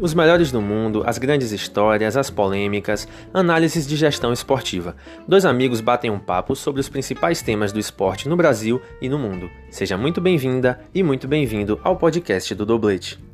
Os melhores do mundo, as grandes histórias, as polêmicas, análises de gestão esportiva. Dois amigos batem um papo sobre os principais temas do esporte no Brasil e no mundo. Seja muito bem-vinda e muito bem-vindo ao podcast do Doblete.